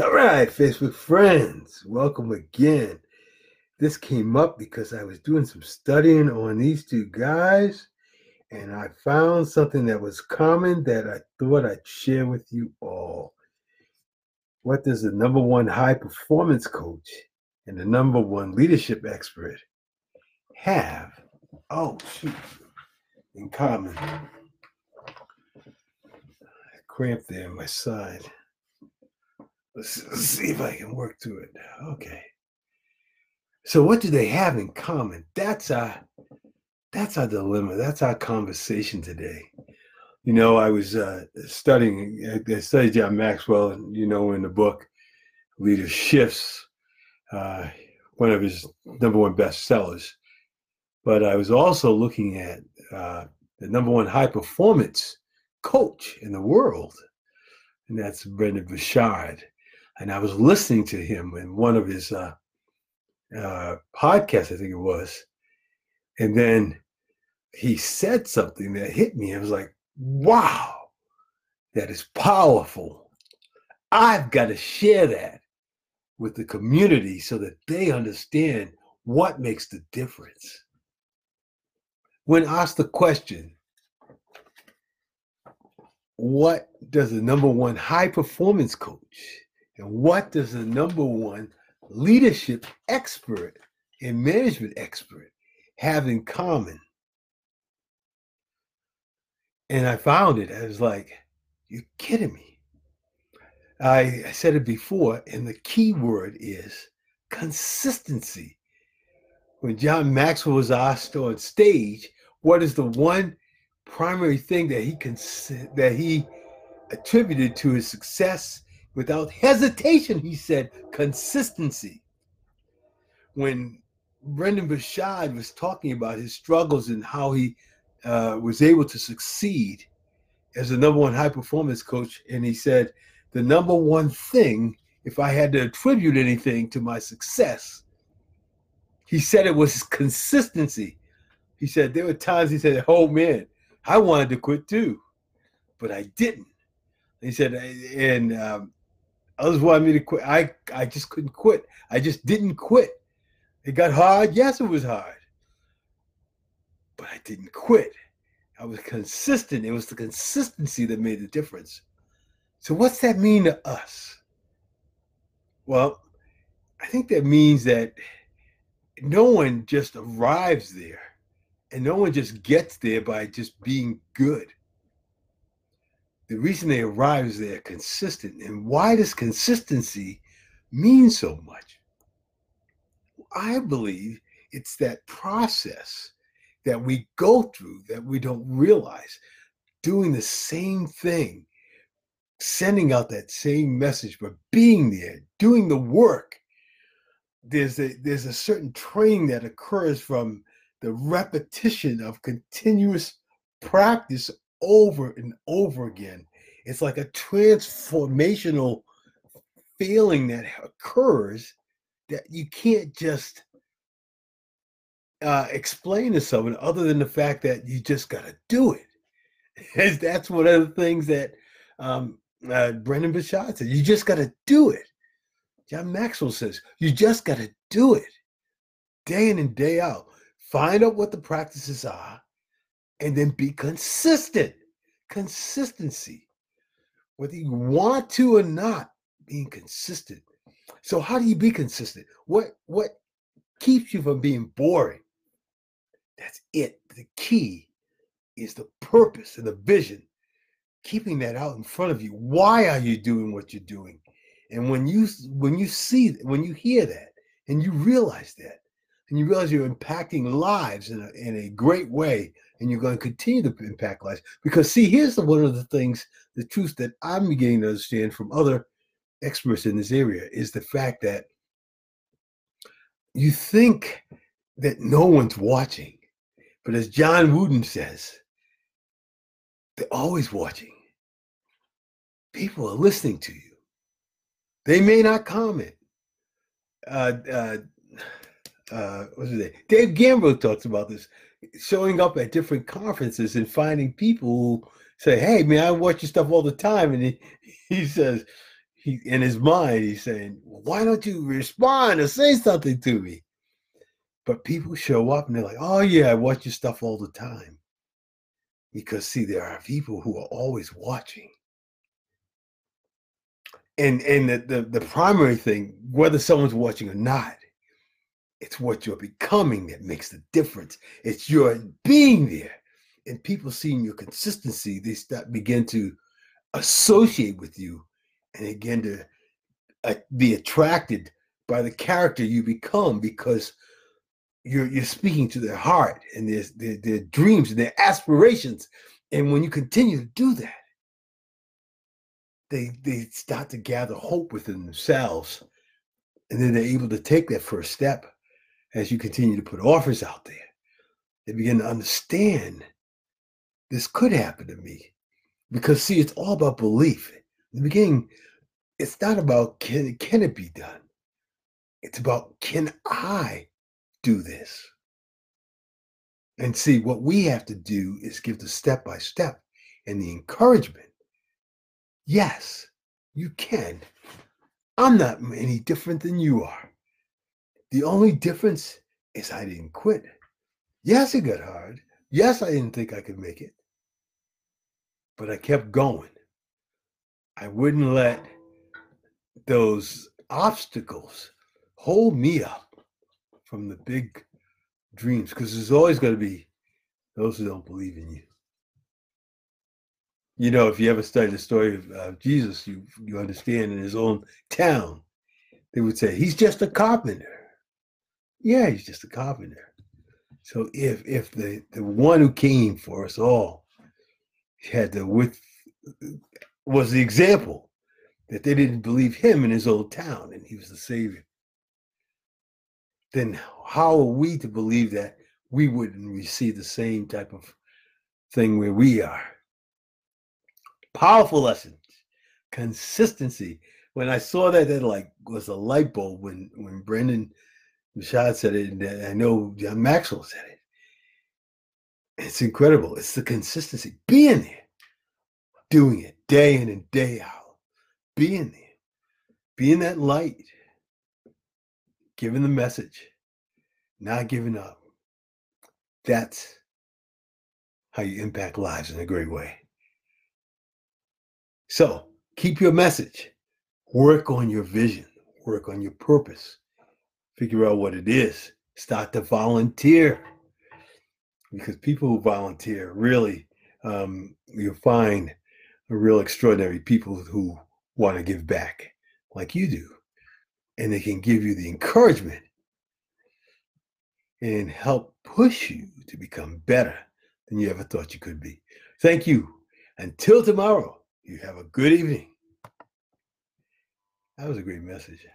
All right, Facebook friends, welcome again. This came up because I was doing some studying on these two guys and I found something that was common that I thought I'd share with you all. What does the number one high performance coach and the number one leadership expert have? Oh, shoot, in common. Cramp there on my side. Let's, let's see if I can work through it. Okay. So what do they have in common? That's our that's our dilemma. That's our conversation today. You know, I was uh, studying. I studied John Maxwell, and you know, in the book "Leader Shifts," uh, one of his number one bestsellers. But I was also looking at uh, the number one high performance coach in the world, and that's Brendon Burchard and I was listening to him in one of his uh, uh, podcasts, I think it was, and then he said something that hit me. I was like, "Wow, that is powerful! I've got to share that with the community so that they understand what makes the difference." When asked the question, what does the number one high performance coach and what does the number one leadership expert and management expert have in common? And I found it. I was like, you're kidding me. I, I said it before, and the key word is consistency. When John Maxwell was asked on stage, what is the one primary thing that he cons- that he attributed to his success without hesitation, he said, consistency. When Brendon Burchard was talking about his struggles and how he uh, was able to succeed as the number one high performance coach, and he said, the number one thing, if I had to attribute anything to my success, he said it was consistency. He said there were times he said, "Oh man, I wanted to quit too, but I didn't." He said, and um, Others wanted me to quit. I I just couldn't quit. I just didn't quit. It got hard. Yes, it was hard. But I didn't quit. I was consistent. It was the consistency that made the difference. So what's that mean to us? Well, I think that means that no one just arrives there and no one just gets there by just being good the reason they arrive is they're consistent. And why does consistency mean so much? I believe it's that process that we go through that we don't realize, doing the same thing, sending out that same message, but being there, doing the work. There's a there's a certain training that occurs from the repetition of continuous practice over and over again. It's like a transformational feeling that occurs that you can't just uh, explain to someone other than the fact that you just got to do it. That's one of the things that um, uh, Brendon Burchard said. You just got to do it. John Maxwell says, you just got to do it day in and day out. Find out what the practices are and then be consistent consistency, whether you want to or not, being consistent. So how do you be consistent? What what keeps you from being boring? That's it. The key is the purpose and the vision. Keeping that out in front of you. Why are you doing what you're doing? And when you when you see when you hear that and you realize that and you realize you're impacting lives in a, in a great way and you're going to continue to impact lives. Because see, here's the, one of the things, the truth that I'm beginning to understand from other experts in this area is the fact that you think that no one's watching, but as John Wooden says, they're always watching. People are listening to you. They may not comment. Uh, uh, uh, what's his name? Dave Gamble talks about this showing up at different conferences and finding people who say, "Hey, man, I watch your stuff all the time," and he, he says, he in his mind, he's saying, why don't you respond or say something to me? But people show up and they're like, oh yeah, I watch your stuff all the time. Because see, there are people who are always watching. And and the, the, the primary thing, whether someone's watching or not, it's what you're becoming that makes the difference. It's your being there. And people seeing your consistency, they start begin to associate with you and again to uh, be attracted by the character you become because you're you're speaking to their heart and their, their, their dreams and their aspirations. And when you continue to do that, they they start to gather hope within themselves. And then they're able to take that first step as you continue to put offers out there. They begin to understand this could happen to me. Because see, it's all about belief. In the beginning, it's not about can can it be done. It's about can I do this? And see, what we have to do is give the step by step and the encouragement. Yes, you can. I'm not any different than you are. The only difference is I didn't quit. Yes, it got hard. Yes, I didn't think I could make it. But I kept going. I wouldn't let those obstacles hold me up from the big dreams because there's always going to be those who don't believe in you. You know, if you ever study the story of uh, Jesus, you you understand in his own town, they would say he's just a carpenter. Yeah, he's just a carpenter. So if if the the one who came for us all had the with was the example that they didn't believe him in his old town and he was the savior then how are we to believe that we wouldn't receive the same type of thing where we are? Powerful lessons, consistency. When I saw that, that like was a light bulb when when Brendon Burchard said it, and uh, I know Maxwell said it. It's incredible. It's the consistency, being there, doing it day in and day out, being there, being that light giving the message, not giving up. That's how you impact lives in a great way. So keep your message, work on your vision, work on your purpose, figure out what it is, start to volunteer. Because people who volunteer really, um, you'll find a real extraordinary people who want to give back like you do and they can give you the encouragement and help push you to become better than you ever thought you could be. Thank you. Until tomorrow, you have a good evening. That was a great message.